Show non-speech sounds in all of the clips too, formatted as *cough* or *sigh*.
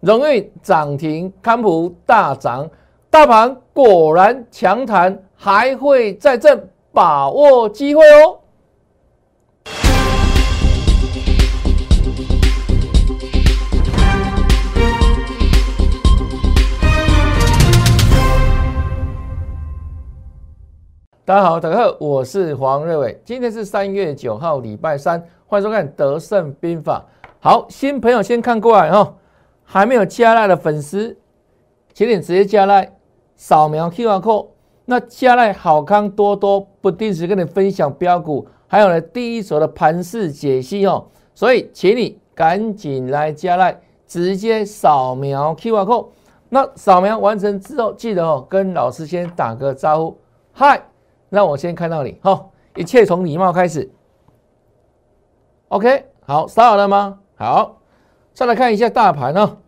荣誉涨停，康普大涨，大盘果然强弹，还会再震，把握机会哦。大家好，大家好，我是黄瑞伟。今天是三月九号，礼拜三，欢迎收看《德胜兵法》。好，新朋友先看过来哈，还没有加赖的粉丝，请你直接加赖，扫描 QR code。那加赖好康多多，不定时跟你分享标股，还有呢第一手的盘势解析哦。所以，请你赶紧来加赖，直接扫描 QR code。那扫描完成之后，记得哦，跟老师先打个招呼，嗨。让我先看到你，好，一切从礼貌开始。OK，好，扫好了吗？好，再来看一下大盘哦。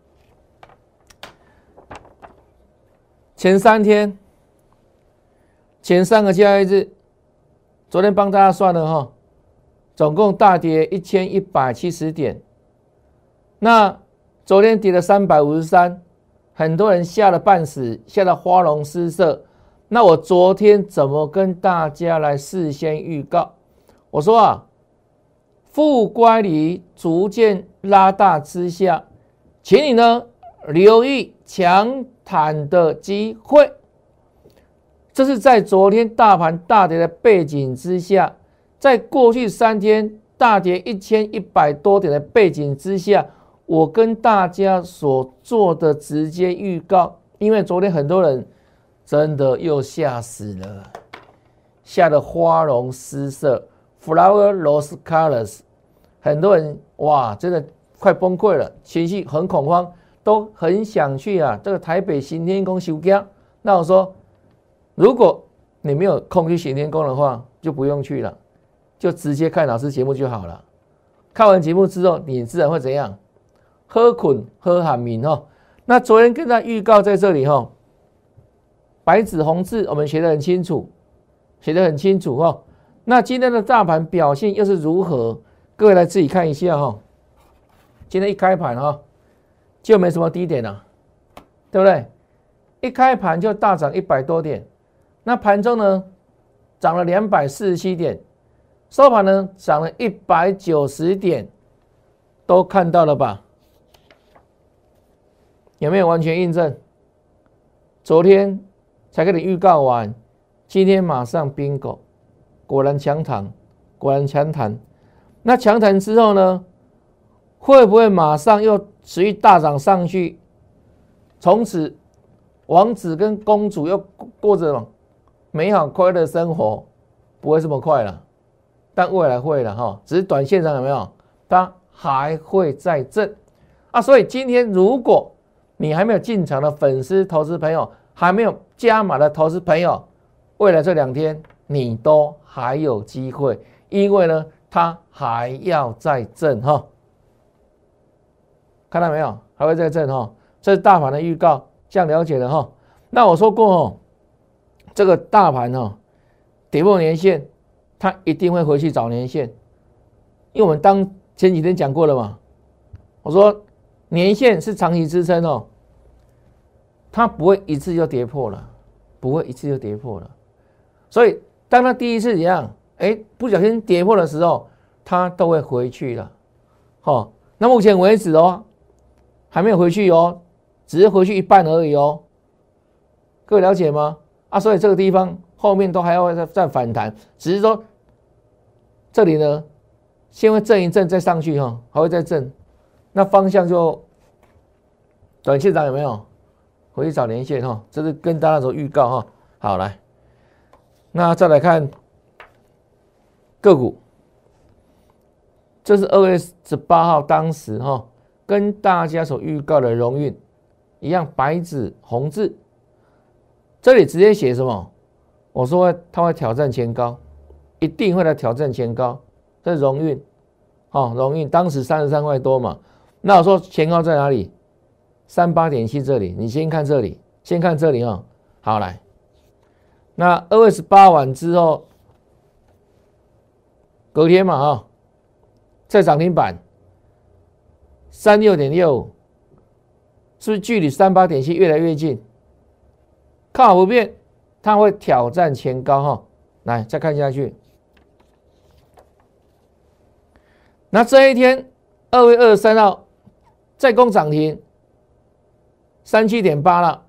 前三天，前三个交易日，昨天帮大家算了哈，总共大跌一千一百七十点。那昨天跌了三百五十三，很多人吓得半死，吓得花容失色。那我昨天怎么跟大家来事先预告？我说啊，负乖离逐渐拉大之下，请你呢留意强弹的机会。这是在昨天大盘大跌的背景之下，在过去三天大跌一千一百多点的背景之下，我跟大家所做的直接预告。因为昨天很多人。真的又吓死了，吓得花容失色，flower lost colors，很多人哇，真的快崩溃了，情绪很恐慌，都很想去啊，这个台北行天宫修家。那我说，如果你没有空去行天宫的话，就不用去了，就直接看老师节目就好了。看完节目之后，你自然会怎样？喝捆喝喊名哈。那昨天跟他预告在这里哈。白纸红字，我们写的很清楚，写的很清楚哦。那今天的大盘表现又是如何？各位来自己看一下哈。今天一开盘哈，就没什么低点了，对不对？一开盘就大涨一百多点，那盘中呢涨了两百四十七点，收盘呢涨了一百九十点，都看到了吧？有没有完全印证？昨天。才给你预告完，今天马上 bingo，果然强弹，果然强弹。那强弹之后呢，会不会马上又持续大涨上去？从此王子跟公主又过着美好快乐的生活？不会这么快了，但未来会了哈。只是短线上有没有？它还会再震啊！所以今天如果你还没有进场的粉丝、投资朋友，还没有加码的投资朋友，未来这两天你都还有机会，因为呢，它还要再震哈，看到没有？还会再震哈，这是大盘的预告，这样了解了哈。那我说过哦，这个大盘哈，跌破年线，它一定会回去找年线，因为我们当前几天讲过了嘛，我说年线是长期支撑哦。它不会一次就跌破了，不会一次就跌破了，所以当它第一次怎样，哎，不小心跌破的时候，它都会回去了，好，那目前为止哦，还没有回去哦，只是回去一半而已哦，各位了解吗？啊，所以这个地方后面都还要再再反弹，只是说这里呢，先会震一震再上去哈，还会再震，那方向就短线上有没有？回去找连线哈，这是跟大家做预告哈。好来，那再来看个股，这是二月十八号当时哈跟大家所预告的荣运一样，白纸红字，这里直接写什么？我说他会挑战前高，一定会来挑战前高。这荣运，哦，荣运当时三十三块多嘛，那我说前高在哪里？三八点七这里，你先看这里，先看这里啊。好来，那二月十八晚之后，隔天嘛哈，在涨停板三六点六，是不是距离三八点线越来越近？看好不变，它会挑战前高哈。来，再看下去。那这一天，二月二十三号再攻涨停，三七点八了，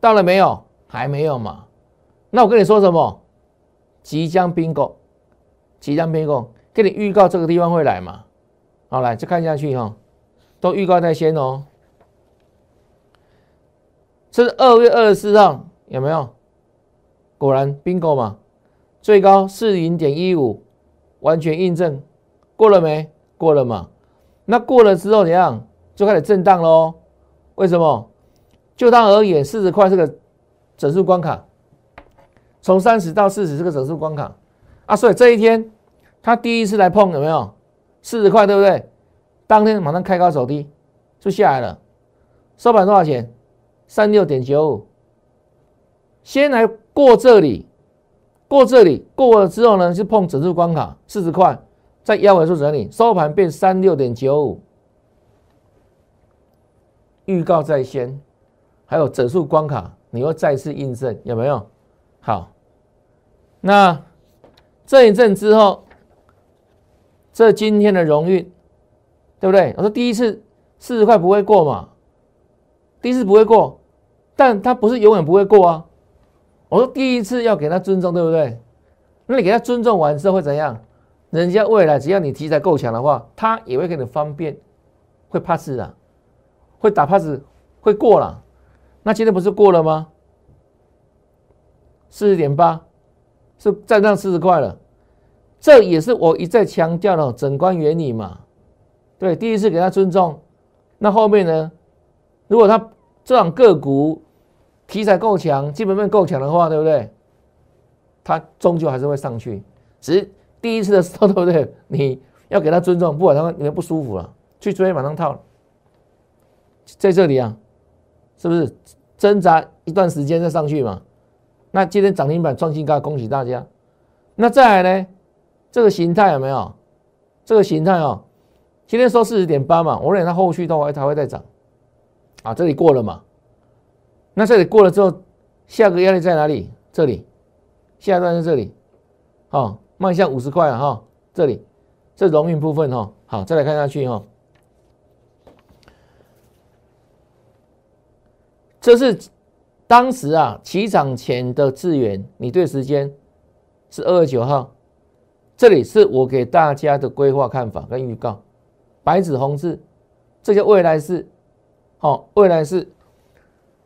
到了没有？还没有嘛？那我跟你说什么？即将并购，即将并购，给你预告这个地方会来嘛？好，来再看下去哈，都预告在先哦。这是二月二十四号，有没有？果然并购嘛，最高四零点一五，完全印证，过了没？过了嘛？那过了之后怎样？就开始震荡喽。为什么？就当而言，四十块是个整数关卡。从三十到四十是个整数关卡啊，所以这一天他第一次来碰有没有四十块，对不对？当天马上开高走低就下来了，收盘多少钱？三六点九五。先来过这里，过这里过了之后呢，就碰整数关卡四十块，在腰尾处整理，收盘变三六点九五。预告在先，还有整数关卡，你又再次印证有没有？好。那这一阵之后，这今天的荣誉，对不对？我说第一次四十块不会过嘛，第一次不会过，但他不是永远不会过啊。我说第一次要给他尊重，对不对？那你给他尊重完之后会怎样？人家未来只要你题材够强的话，他也会给你方便，会 pass 的，会打 pass，会过了。那今天不是过了吗？四十点八。是站上四十块了，这也是我一再强调的整关原理嘛。对，第一次给他尊重，那后面呢？如果他这种个股题材够强，基本面够强的话，对不对？他终究还是会上去。只是第一次的时候，*laughs* 对不对？你要给他尊重，不管他你们不舒服了，去追马上套，在这里啊，是不是挣扎一段时间再上去嘛？那今天涨停板创新高，恭喜大家。那再来呢？这个形态有没有？这个形态哦，今天收四十点八嘛，我认为它后续都会它会再涨。啊，这里过了嘛？那这里过了之后，下个压力在哪里？这里，下一段在这里。好，迈向五十块了哈，这里，这荣运部分哈。好，再来看下去哈。这是。当时啊，起涨前的资源，你对时间是二月九号，这里是我给大家的规划看法跟预告，白纸红字，这些未来是，好，未来是，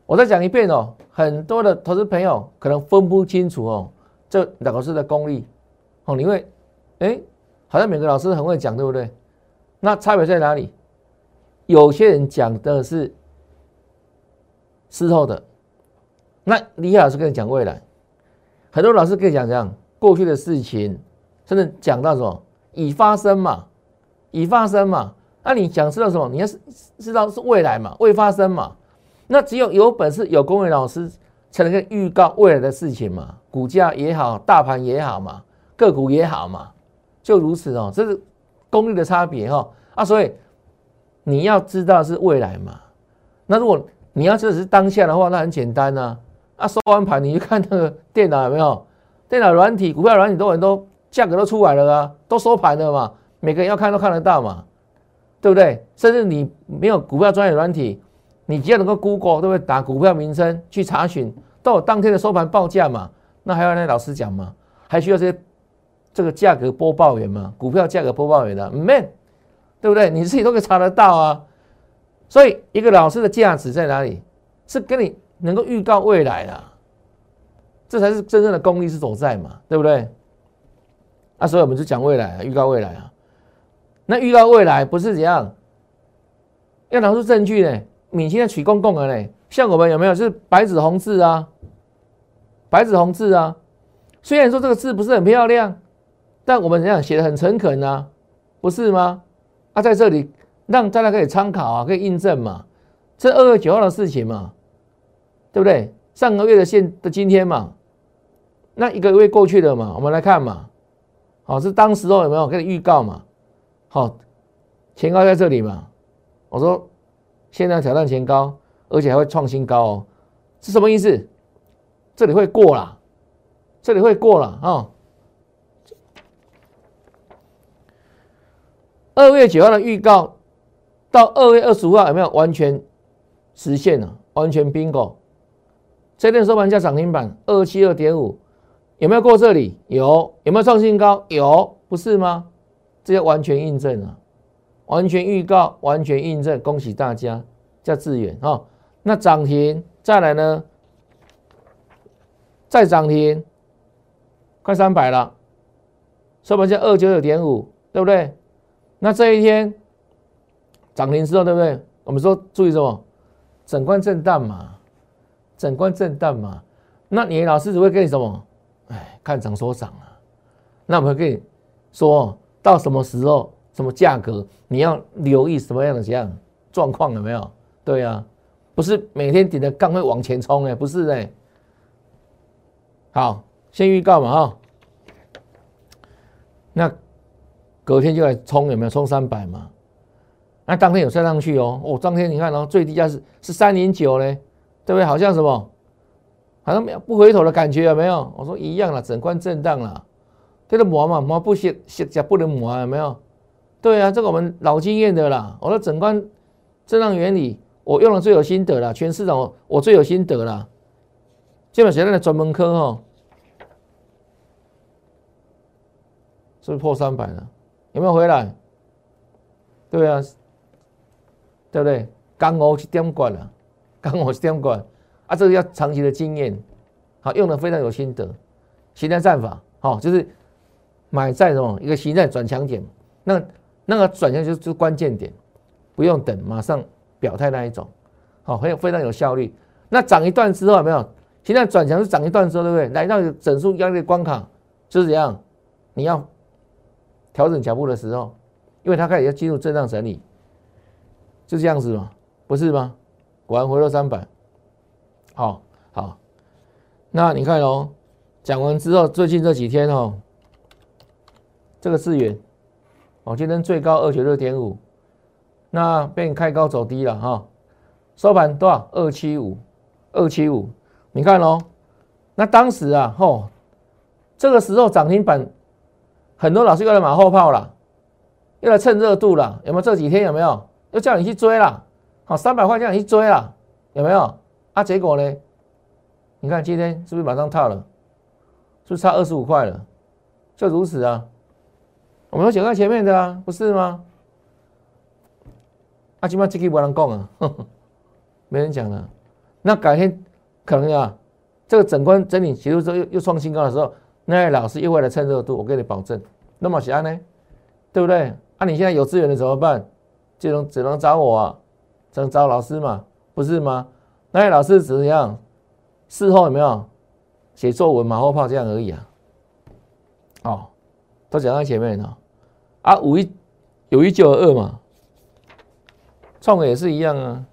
我再讲一遍哦，很多的投资朋友可能分不清楚哦，这两个是的功力，哦，你会，哎，好像每个老师很会讲，对不对？那差别在哪里？有些人讲的是事后的。那李老师跟你讲未来，很多老师跟你讲讲过去的事情，甚至讲到什么已发生嘛，已发生嘛。那你想知道什么？你要是知道是未来嘛，未发生嘛。那只有有本事有公位老师才能够预告未来的事情嘛，股价也好，大盘也好嘛，个股也好嘛，就如此哦。这是功力的差别哈啊。所以你要知道是未来嘛。那如果你要知道是当下的话，那很简单呐。啊，收完盘你去看那个 *laughs* 电脑有没有？电脑软体、股票软体都很多，价格都出来了啊，都收盘了嘛。每个人要看都看得到嘛，对不对？甚至你没有股票专业软体，你只要能够 Google，对不对？打股票名称去查询，都有当天的收盘报价嘛。那还要那老师讲嘛？还需要这些这个价格播报员嘛？股票价格播报员的，man，对不对？你自己都可以查得到啊。所以一个老师的价值在哪里？是跟你。能够预告未来的，这才是真正的功力是所在嘛，对不对？啊，所以我们就讲未来啊，预告未来啊。那预告未来不是怎样？要拿出证据呢？你现在取公共的呢？像我们有没有是白纸红字啊？白纸红字啊？虽然说这个字不是很漂亮，但我们怎样写的很诚恳啊？不是吗？啊，在这里让大家可以参考啊，可以印证嘛。这二月九号的事情嘛。对不对？上个月的现的今天嘛，那一个月过去了嘛，我们来看嘛，好是当时候有没有给你预告嘛？好，前高在这里嘛，我说现在挑战前高，而且还会创新高哦，是什么意思？这里会过了，这里会过了啊！二月九号的预告到二月二十五号有没有完全实现了？完全 bingo！这天收盘价涨停板二七二点五，有没有过这里？有，有没有创新高？有，不是吗？这叫完全印证啊！完全预告，完全印证，恭喜大家！叫致远啊！那涨停再来呢？再涨停，快三百了，收盘价二九九点五，对不对？那这一天涨停之后，对不对？我们说注意什么？整关震荡嘛，整关震荡嘛。那你老师只会跟你什么？哎，看涨说涨啊。那我们会跟你说到什么时候、什么价格，你要留意什么样的这样状况有没有？对啊，不是每天顶着杠会往前冲哎，不是哎。好，先预告嘛哈。那。隔天就来冲，有没有冲三百嘛？那当天有升上去哦。哦，当天你看哦，最低价是是三零九嘞，对不对？好像什么，好像没有不回头的感觉有没有？我说一样了，整关震荡了，这个磨嘛磨不歇歇脚不能磨有没有？对啊，这个我们老经验的啦。我说整关震荡原理，我用了最有心得了，全市场我最有心得了。基本现在的专门科哈，是不是破三百了？有没有回来？对啊，对不对？刚好是点管了，刚好是点管啊！这个要长期的经验，好用的非常有心得。形态战法，好就是买在什么一个形态转强点，那那个转向就是就关键点，不用等，马上表态那一种，好很有非常有效率。那涨一段之后有没有？现在转强是涨一段之后，对不对？来到整数压力关卡就是怎样，你要。调整脚步的时候，因为它开始要进入震荡整理，就这样子嘛，不是吗？果然回落三百，好好。那你看哦，讲完之后，最近这几天哦，这个资源，哦，今天最高二九六点五，那变开高走低了哈，收盘多少？二七五，二七五。你看哦，那当时啊，吼，这个时候涨停板。很多老师又来马后炮了，又来蹭热度了，有没有？这几天有没有？又叫你去追啦，好，三百块叫你去追啦，有没有？啊，结果呢？你看今天是不是马上套了？是不是差二十五块了？就如此啊！我们都讲在前面的啊，不是吗？啊，今晚这个没人讲啊，*laughs* 没人讲了。那改天可能啊，这个整关整理结束之后又又创新高的时候。那位老师又会来蹭热度，我给你保证。那么喜安呢？对不对？啊，你现在有资源了怎么办？只能只能找我啊，只能找老师嘛，不是吗？那位老师怎样？事后有没有写作文、马后炮这样而已啊？哦，都讲在前面了。啊，五一有一就有二嘛，创也是一样啊。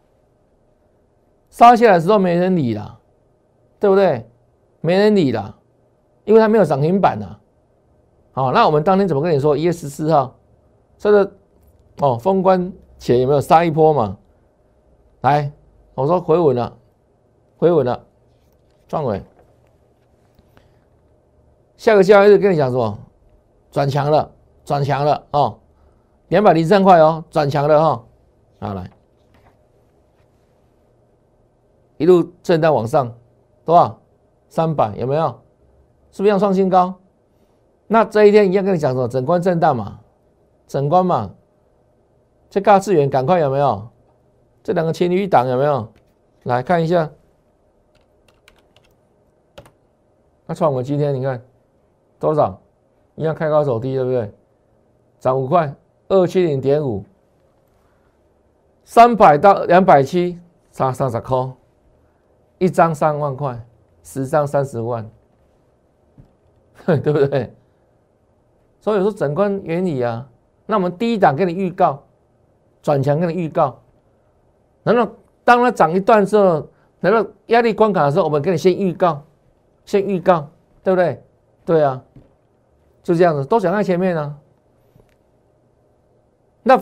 杀下来的时候没人理了，对不对？没人理了。因为它没有涨停板呐，好，那我们当天怎么跟你说？一月十四号，这个哦，封关前有没有杀一波嘛？来，我说回稳了，回稳了，壮伟，下个交易日跟你讲什么？转强了，转强了哦，两百零三块哦，转强了哈，好来，一路震荡往上，多少？三百有没有？是不是要创新高？那这一天一样跟你讲什么？整关震荡嘛，整关嘛。这大资源赶快有没有？这两个情侣档有没有？来看一下。那创我今天你看多少？一样开高走低，对不对？涨五块，二七零点五，三百到两百七，差三十块，一张三万块，十张三十万。*laughs* 对不对？所以说整关原理啊，那我们第一档给你预告，转强给你预告，然后当它涨一段之后，然后压力关卡的时候，我们给你先预告，先预告，对不对？对啊，就这样子，都讲在前面呢。那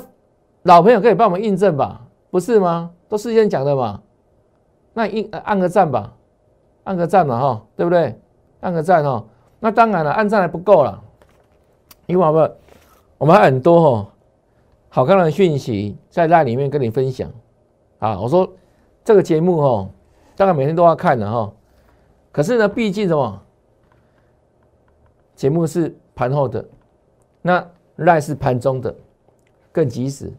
老朋友可以帮我们印证吧？不是吗？都事先讲的嘛。那应按个赞吧，按个赞嘛哈，对不对？按个赞哈。那当然了，按赞还不够了，因为我们我们还很多哈，好看的讯息在那里面跟你分享啊。我说这个节目哈，当然每天都要看的哈。可是呢，毕竟什么？节目是盘后的，那赖是盘中的，更及时，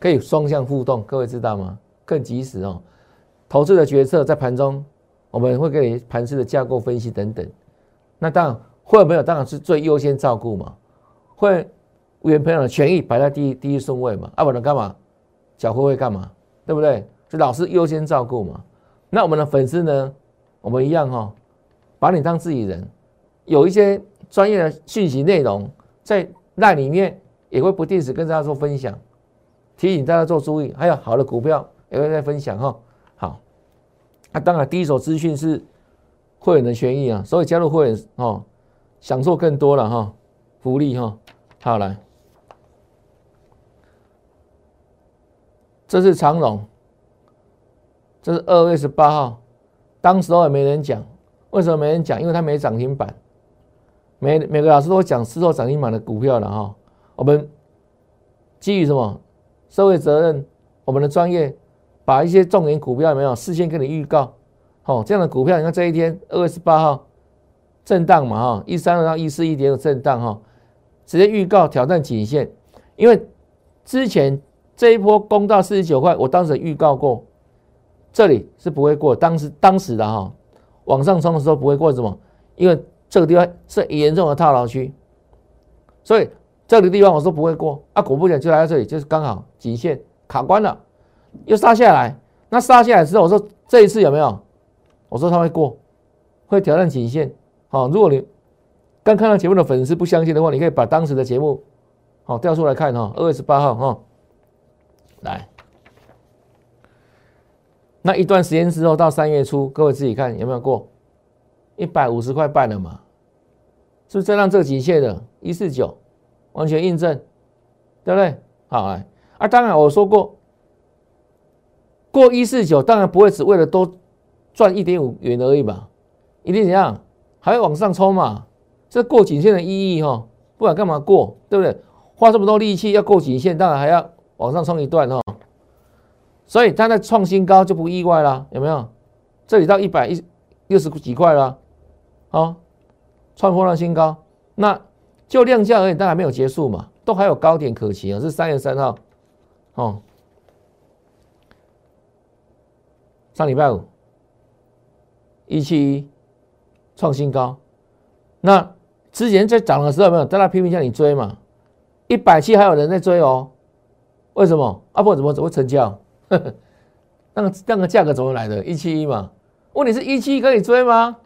可以双向互动，各位知道吗？更及时哦。投资的决策在盘中，我们会给你盘式的架构分析等等。那当然，会员朋友当然是最优先照顾嘛，会会员朋友的权益摆在第一第一顺位嘛，啊，不能干嘛？缴会会干嘛？对不对？就老师优先照顾嘛。那我们的粉丝呢？我们一样哈，把你当自己人，有一些专业的讯息内容在那里面也会不定时跟大家做分享，提醒大家做注意。还有好的股票也会在分享哈。好那当然，第一手资讯是会员的权益啊，所以加入会员哦，享受更多了哈，福利哈。好来，这是长荣，这是二月十八号，当时也没人讲，为什么没人讲？因为它没涨停板，每每个老师都讲事后涨停板的股票了哈。我们基于什么社会责任，我们的专业。把一些重点股票有没有事先跟你预告？好，这样的股票，你看这一天二月十八号震荡嘛，哈，一三二到一四一点有震荡哈，直接预告挑战颈线，因为之前这一波攻到四十九块，我当时预告过，这里是不会过，当时当时的哈往上冲的时候不会过什么，因为这个地方是严重的套牢区，所以这个地方我说不会过，啊，果不其然就来到这里，就是刚好颈线卡关了。又杀下来，那杀下来之后，我说这一次有没有？我说他会过，会挑战颈线。好，如果你刚看到节目的粉丝不相信的话，你可以把当时的节目好调出来看哈。二月十八号哈，来，那一段时间之后到三月初，各位自己看有没有过一百五十块半了嘛？是不是再让这个颈线的一四九完全印证，对不对？好来，啊，当然我说过。过一四九，当然不会只为了多赚一点五元而已嘛，一定怎样，还要往上冲嘛。这过颈线的意义哈，不管干嘛过，对不对？花这么多力气要过颈线，当然还要往上冲一段哦。所以它的创新高就不意外了，有没有？这里到一百一六十几块了，哦，创破了新高。那就量价而言，当然没有结束嘛，都还有高点可期啊。是三月三号，哦。上礼拜五，一七一创新高。那之前在涨的时候，没有在那拼命叫你追嘛？一百七还有人在追哦。为什么？阿婆怎么怎么成交？*laughs* 那个那个价格怎么来的？一七一嘛。问题是一七一可以追吗？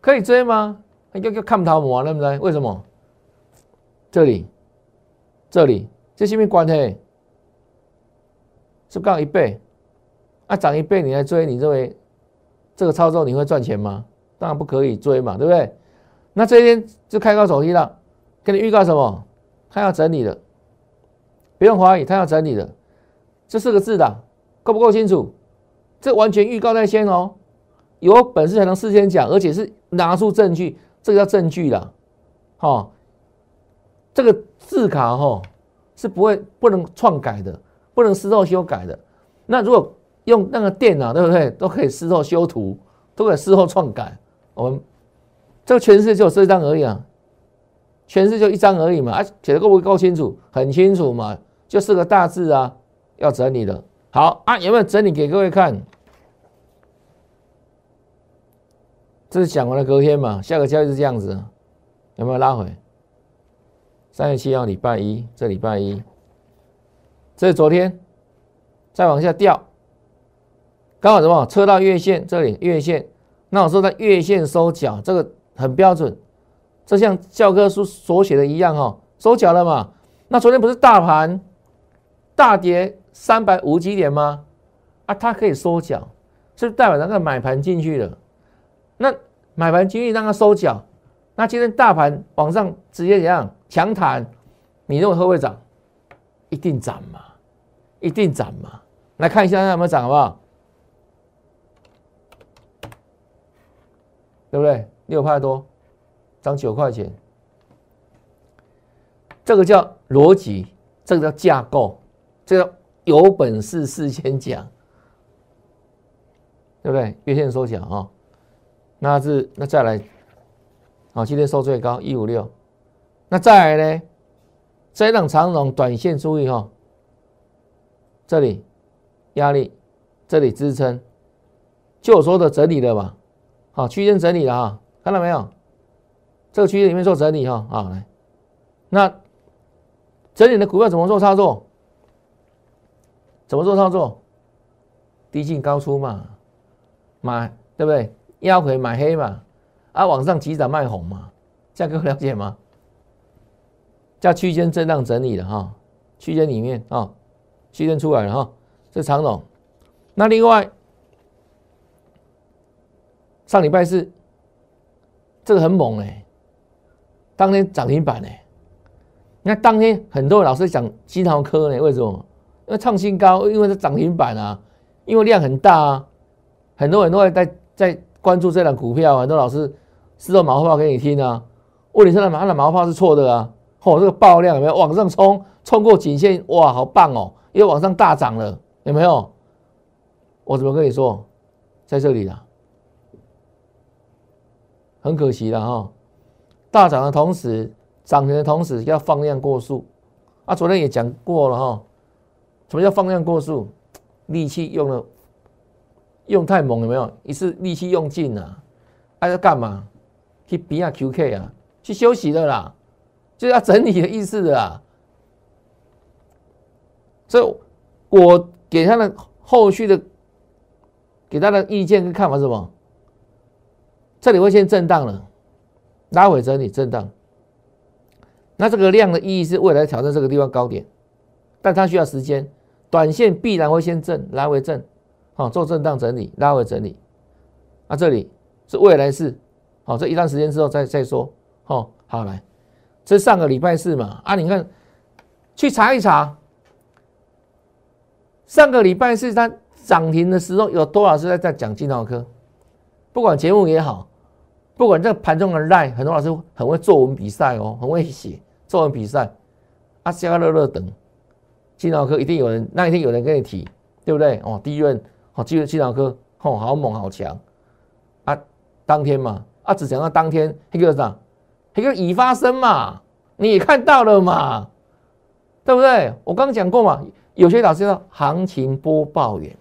可以追吗？要要看不到我，对不对？为什么？这里，这里，这是咩关系？是刚一倍。啊涨一倍你来追，你认为这个操作你会赚钱吗？当然不可以追嘛，对不对？那这一天就开高走低了，给你预告什么？他要整理了，不用怀疑，他要整理的，这四个字的够不够清楚？这完全预告在先哦，有本事才能事先讲，而且是拿出证据，这个叫证据了，哈，这个字卡哈是不会不能篡改的，不能事后修改的。那如果用那个电脑，对不对？都可以事后修图，都可以事后篡改。我们这个全世界就这一张而已啊，全世界就一张而已嘛。啊，写的够不够清楚？很清楚嘛，就四个大字啊，要整理的。好啊，有没有整理给各位看？这是讲完了隔天嘛，下个交易是这样子，有没有拉回？三月七号礼拜一，这礼拜一，这是昨天，再往下掉。刚好什么？测到月线这里，月线，那我说在月线收脚，这个很标准，这像教科书所写的一样哈，收脚了嘛？那昨天不是大盘大跌三百五几点吗？啊，它可以收脚，是代表那个买盘进去了。那买盘进去让它收脚，那今天大盘往上直接怎样强弹？你认为会不会涨？一定涨嘛，一定涨嘛。来看一下它有没有涨，好不好？对不对？六块多，涨九块钱，这个叫逻辑，这个叫架构，这个有本事事先讲，对不对？月线收脚啊，那是那再来，好，今天收最高一五六，那再来呢？这一档长龙短线注意哈，这里压力，这里支撑，就说的整理了嘛，好，区间整理了哈，看到没有？这个区间里面做整理哈，好来，那整理的股票怎么做操作？怎么做操作？低进高出嘛，买对不对？压回买黑嘛，啊，往上急涨卖红嘛，价格了解吗？叫区间震荡整理的哈，区间里面啊，区间出来了哈，这长龙。那另外上礼拜四这个很猛哎，当天涨停板哎，那当天很多老师讲金豪科呢，为什么？因为创新高，因为是涨停板啊，因为量很大啊，很多人都会在在关注这档股票，很多老师是说马后炮给你听啊，问题是那马的马后炮是错的啊。哦，这个爆量有没有往上冲？冲过颈线，哇，好棒哦！又往上大涨了，有没有？我怎么跟你说，在这里了，很可惜了哈。大涨的同时，涨停的同时要放量过速啊。昨天也讲过了哈，什么叫放量过速？力气用了用太猛，有没有？一次力气用尽了，还要干嘛？去比下 QK 啊，去休息的啦。就要整理的意思的啊，所以我给他的后续的给他的意见跟看法是什么？这里会先震荡了，拉回整理震荡。那这个量的意义是未来挑战这个地方高点，但它需要时间，短线必然会先震，来回震，好做震荡整理，拉回整理。那这里是未来是好，这一段时间之后再再说，好，好来。这上个礼拜四嘛，啊，你看，去查一查，上个礼拜四它涨停的时候有多少是在在讲金脑科？不管节目也好，不管这盘中的赖，很多老师很会作文比赛哦，很会写作文比赛，啊，消乐乐等，金脑科一定有人那一天有人跟你提，对不对？哦，第一任哦，金金脑科哦，好猛好强，啊，当天嘛，啊，只讲到当天一个啥？一个已发生嘛，你也看到了嘛，对不对？我刚讲过嘛，有些老师叫行情播报员。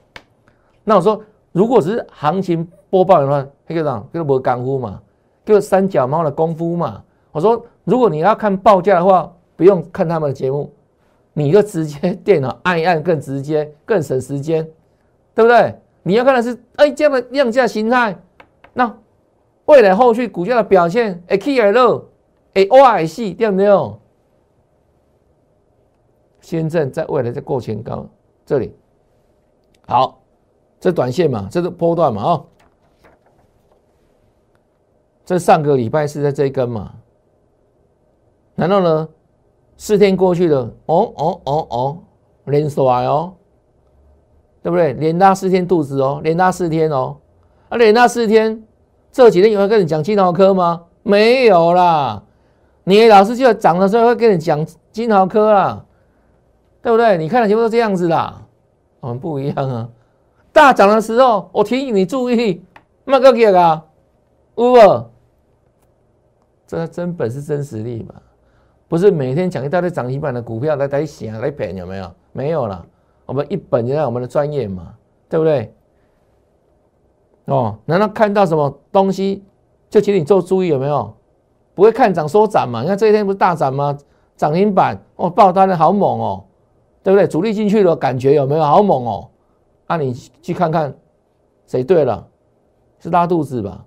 那我说，如果只是行情播报员的话，那个啥，叫做功夫嘛，叫三脚猫的功夫嘛。我说，如果你要看报价的话，不用看他们的节目，你就直接 *laughs* 电脑按一按，更直接，更省时间，对不对？你要看的是哎这样的量价形态，那。未来后续股价的表现，会起来了，会挖会死，对不对？先证在未来在过前高这里，好，这短线嘛，这是波段嘛，啊，这上个礼拜是在这一根嘛，难道呢？四天过去了，哦哦哦哦，连甩哦，对不对？连拉四天肚子哦，连拉四天哦，啊，连拉四天。这几天有人跟你讲金豪科吗？没有啦，你老师就涨的时候会跟你讲金豪科啦，对不对？你看的节目都这样子啦，我们不一样啊。大涨的时候，我提醒你注意，那个给啊，乌尔，这真本事真实力嘛，不是每天讲一大堆涨停板的股票来来写来骗有没有？没有啦，我们一本就在我们的专业嘛，对不对？哦，难道看到什么东西就请你做注意有没有？不会看涨说涨嘛？你看这一天不是大涨吗？涨停板哦，爆单的好猛哦，对不对？主力进去了，感觉有没有好猛哦？那你去看看谁对了？是拉肚子吧？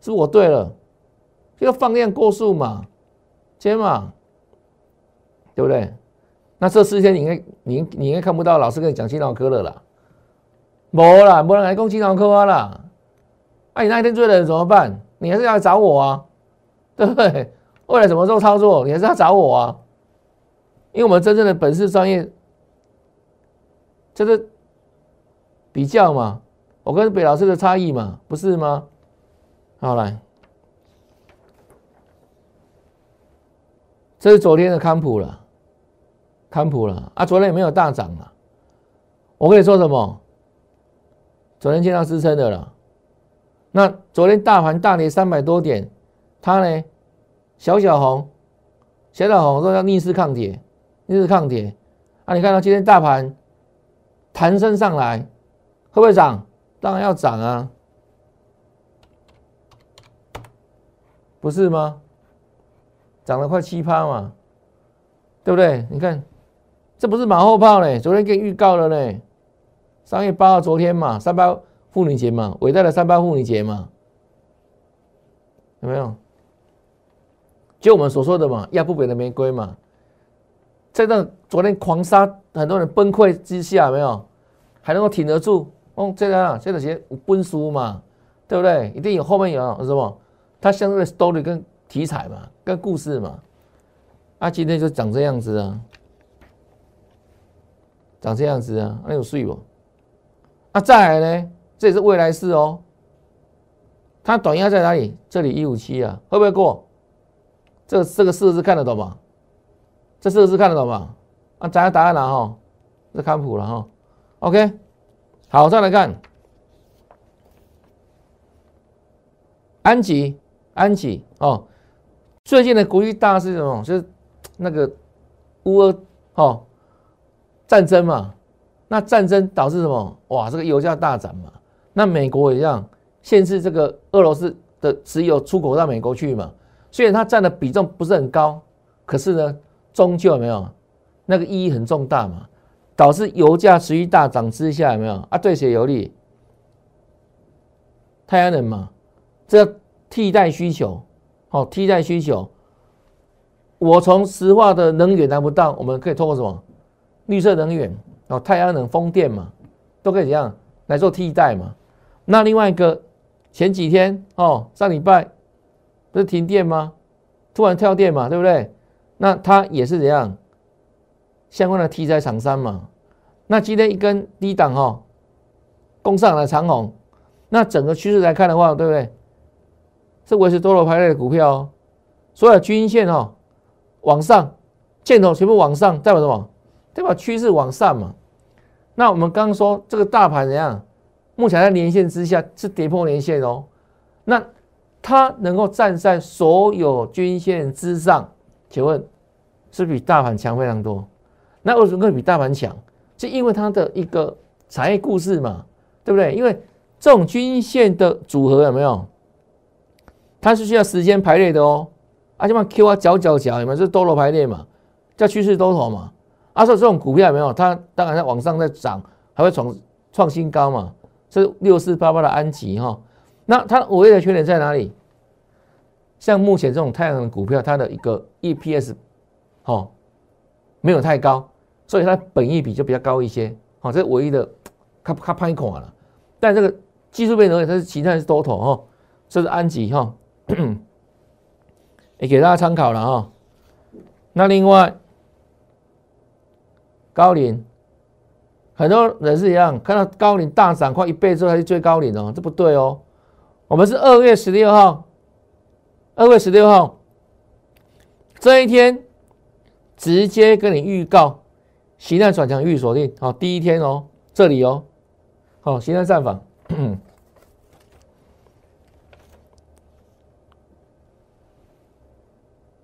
是不我对了，这个放量过速嘛，接嘛，对不对？那这四天你应该你你应该看不到老师跟你讲金脑科了啦。没啦，没人来攻金融科啊啦！啊，你那一天追的人怎么办？你还是要来找我啊，对不对？未来怎么做操作，你还是要找我啊。因为我们真正的本事专业，就是比较嘛，我跟北老师的差异嘛，不是吗？好来，这是昨天的康普了，康普了啊，昨天也没有大涨啊。我跟你说什么？昨天见到支撑的了。那昨天大盘大跌三百多点，它呢小小红，小小红说要逆势抗跌，逆势抗跌啊！你看到今天大盘弹升上来，会不会涨？当然要涨啊，不是吗？涨了快七趴嘛，对不对？你看，这不是马后炮嘞，昨天给预告了嘞。三月八号，昨天嘛，三八妇女节嘛，伟大的三八妇女节嘛，有没有？就我们所说的嘛，亚布北的玫瑰嘛，在那昨天狂杀，很多人崩溃之下，没有还能够挺得住？哦，这个这个些崩书嘛，对不对？一定有后面有什么？它相对的 story 跟题材嘛，跟故事嘛。啊，今天就长这样子啊，长这样子啊，那有睡不？那再来呢？这也是未来式哦。它短压在哪里？这里一五七啊，会不会过？这这个四个字看得懂吗？这四个字看得懂吗？啊，答案答案了哈，这康普了哈。OK，好，再来看安吉，安吉哦。最近的国际大事什么？就是那个乌俄哦战争嘛。那战争导致什么？哇，这个油价大涨嘛。那美国也一样，限制这个俄罗斯的石油出口到美国去嘛。虽然它占的比重不是很高，可是呢，终究有没有那个意义很重大嘛？导致油价持续大涨之下，有没有啊？对谁有利？太阳能嘛，这替代需求，好，替代需求。我从石化的能源拿不到，我们可以通过什么绿色能源？哦，太阳能、风电嘛，都可以怎样来做替代嘛？那另外一个前几天哦，上礼拜不是停电吗？突然跳电嘛，对不对？那它也是怎样相关的题材厂商嘛？那今天一根低档哈攻上了长虹，那整个趋势来看的话，对不对？是维持多头排列的股票哦，所有均线哦往上，箭头全部往上，代表什么？对吧趋势往上嘛？那我们刚说这个大盘怎样？目前在连线之下是跌破连线哦。那它能够站在所有均线之上，请问是比大盘强非常多？那为什么会比大盘强？是因为它的一个产业故事嘛，对不对？因为这种均线的组合有没有？它是需要时间排列的哦。啊，就嘛 Q 啊，角角角有没有？是多头排列嘛，叫趋势多头嘛。啊，说这种股票有没有？它当然在往上在涨，还会创创新高嘛？是六四八八的安吉哈。那它唯一的缺点在哪里？像目前这种太阳能股票，它的一个 EPS 哦没有太高，所以它本益比就比较高一些。好，这是唯一的，它它拍孔了。但这个技术面而言，它是其他是多头哈。这是安吉哈，*coughs* 也给大家参考了哈。那另外。高龄，很多人是一样，看到高龄大涨快一倍之后，还去追高龄哦，这不对哦。我们是二月十六号，二月十六号这一天，直接跟你预告，形态转强预锁定，好，第一天哦，这里哦，好，形态战法，*coughs*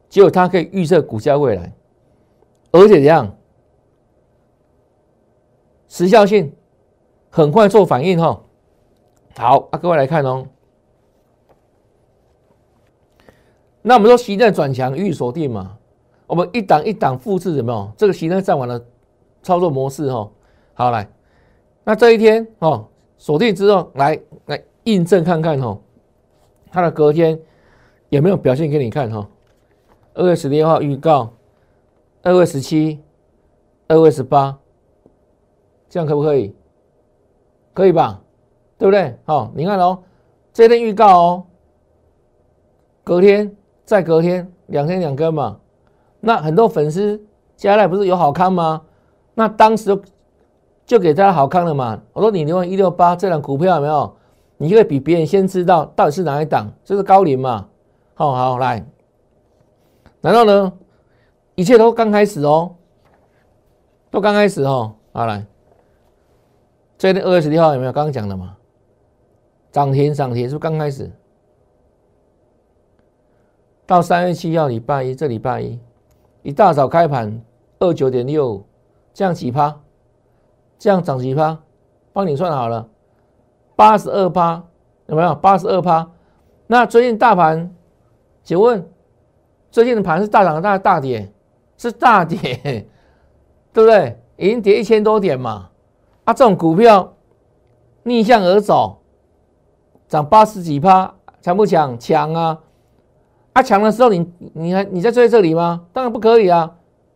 只有它可以预测股价未来，而且怎样？时效性很快做反应哈，好啊，各位来看哦。那我们说形态转强预锁定嘛，我们一档一档复制有没有？这个形态战完的操作模式哈。好来，那这一天哦锁定之后来来印证看看哈，它的隔天有没有表现给你看哈？二月十六号预告，二月十七，二月十八。这样可不可以？可以吧？对不对？好，你看哦，这天预告哦，隔天再隔天，两天两根嘛。那很多粉丝加来不是有好看吗？那当时就给大家好看了嘛。我说你用一六八这档股票有没有？你就会比别人先知道到底是哪一档，就是高龄嘛。好好来，然后呢，一切都刚开始哦，都刚开始哦。好来，这天二月十六号有没有？刚刚讲的嘛，涨停涨停是不是刚开始？到三月七号礼拜一，这礼拜一一大早开盘二九点六，这样几趴？这样涨几趴？帮你算好了，八十二趴有没有？八十二趴。那最近大盘？请问，最近的盘是大涨大大跌，是大跌，*laughs* 对不对？已经跌一千多点嘛。啊，这种股票逆向而走，涨八十几趴，强不强？强啊！啊，强的时候，你你还你在追这里吗？当然不可以啊！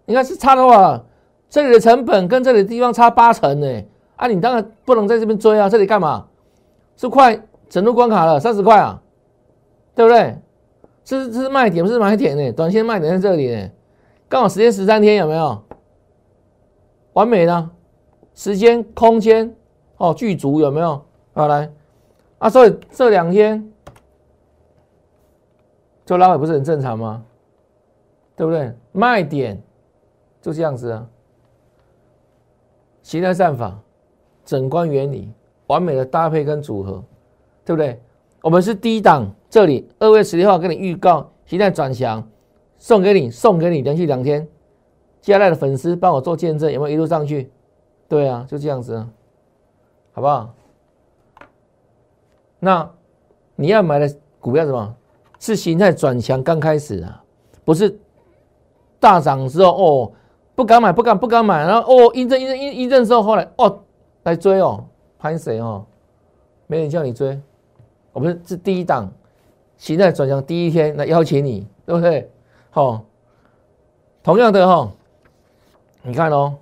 你看是差的话，这里的成本跟这里的地方差八成呢。啊，你当然不能在这边追啊！这里干嘛？是快整入关卡了，三十块啊，对不对？这是这是卖点，不是买点呢。短线卖点在这里呢，刚好时间十三天，有没有？完美呢？时间、空间哦，具足有没有？好来啊，所以这两天就拉尾不是很正常吗？对不对？卖点就这样子啊，形态战法、整关原理，完美的搭配跟组合，对不对？我们是低档。这里二月十六号跟你预告，现在转强，送给你，送给你，连续两天，接下来的粉丝帮我做见证，有没有一路上去？对啊，就这样子啊，好不好？那你要买的股票什么？是形态转强刚开始啊，不是大涨之后哦，不敢买，不敢，不敢买，然后哦，一阵一阵一一阵之后，后来哦来追哦，潘谁哦？没人叫你追，我们是第一档。形态转向第一天来邀请你，对不对？好，同样的哈，你看哦，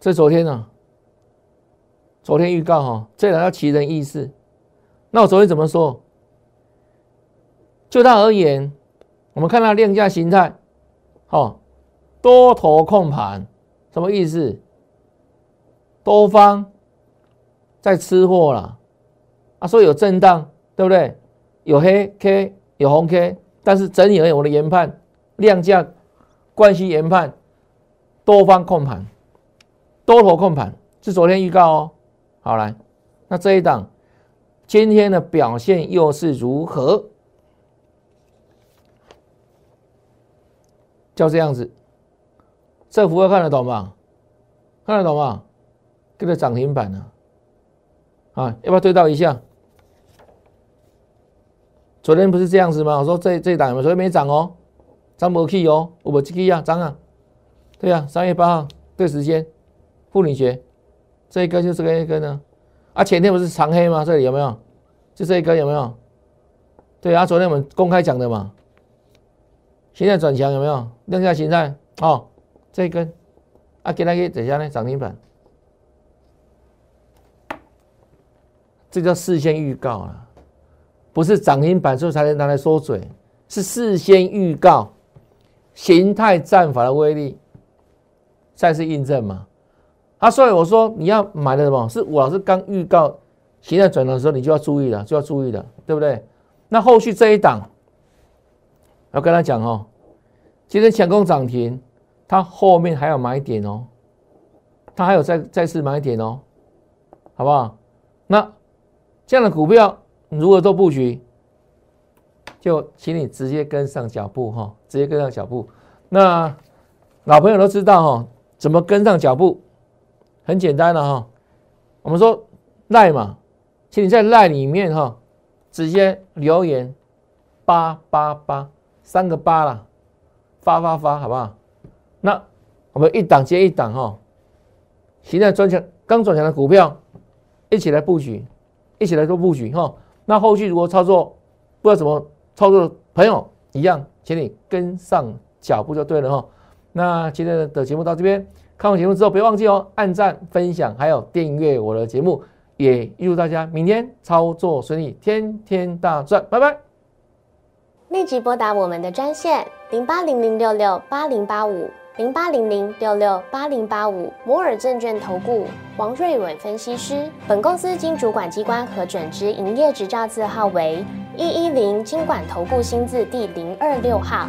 这昨天呢，昨天预告哈，这两要奇人异事。那我昨天怎么说？就它而言，我们看到量价形态，哦，多头控盘，什么意思？多方在吃货了啊，所以有震荡，对不对？有黑 K，有红 K，但是整体而言，我的研判量价关系研判多方控盘，多头控盘是昨天预告哦。好来，那这一档今天的表现又是如何？就这样子，这幅会看得懂吗？看得懂吗？跟着涨停板呢？啊，要不要对照一下？昨天不是这样子吗？我说这这档昨天没涨哦，涨不起哦，我不去啊，涨啊，对啊，三月八号对时间，妇女节，这一根就这个一根呢，啊，前天不是长黑吗？这里有没有？就这一根有没有？对啊，昨天我们公开讲的嘛，现在转强有没有？量价形态哦，这一根，啊，给它给等下呢，涨停板，这叫事先预告啊。不是涨停板之后才能拿来说嘴，是事先预告形态战法的威力，再次印证嘛？啊，所以我说你要买的什么？是我老师刚预告形态转的时候，你就要注意了，就要注意了，对不对？那后续这一档要跟他讲哦，今天强攻涨停，它后面还有买点哦，它还有再再次买点哦，好不好？那这样的股票。如何做布局，就请你直接跟上脚步哈，直接跟上脚步。那老朋友都知道哈，怎么跟上脚步？很简单的哈，我们说赖嘛，请你在赖里面哈，直接留言八八八三个八啦，发发发，好不好？那我们一档接一档哈，现在转强刚转强的股票，一起来布局，一起来做布局哈。那后续如果操作不知道怎么操作的朋友，一样，请你跟上脚步就对了哈。那今天的节目到这边，看完节目之后别忘记哦，按赞、分享，还有订阅我的节目，也预祝大家明天操作顺利，天天大赚，拜拜。立即拨打我们的专线零八零零六六八零八五。零八零零六六八零八五摩尔证券投顾王瑞伟分析师。本公司经主管机关核准之营业执照字号为一一零金管投顾新字第零二六号。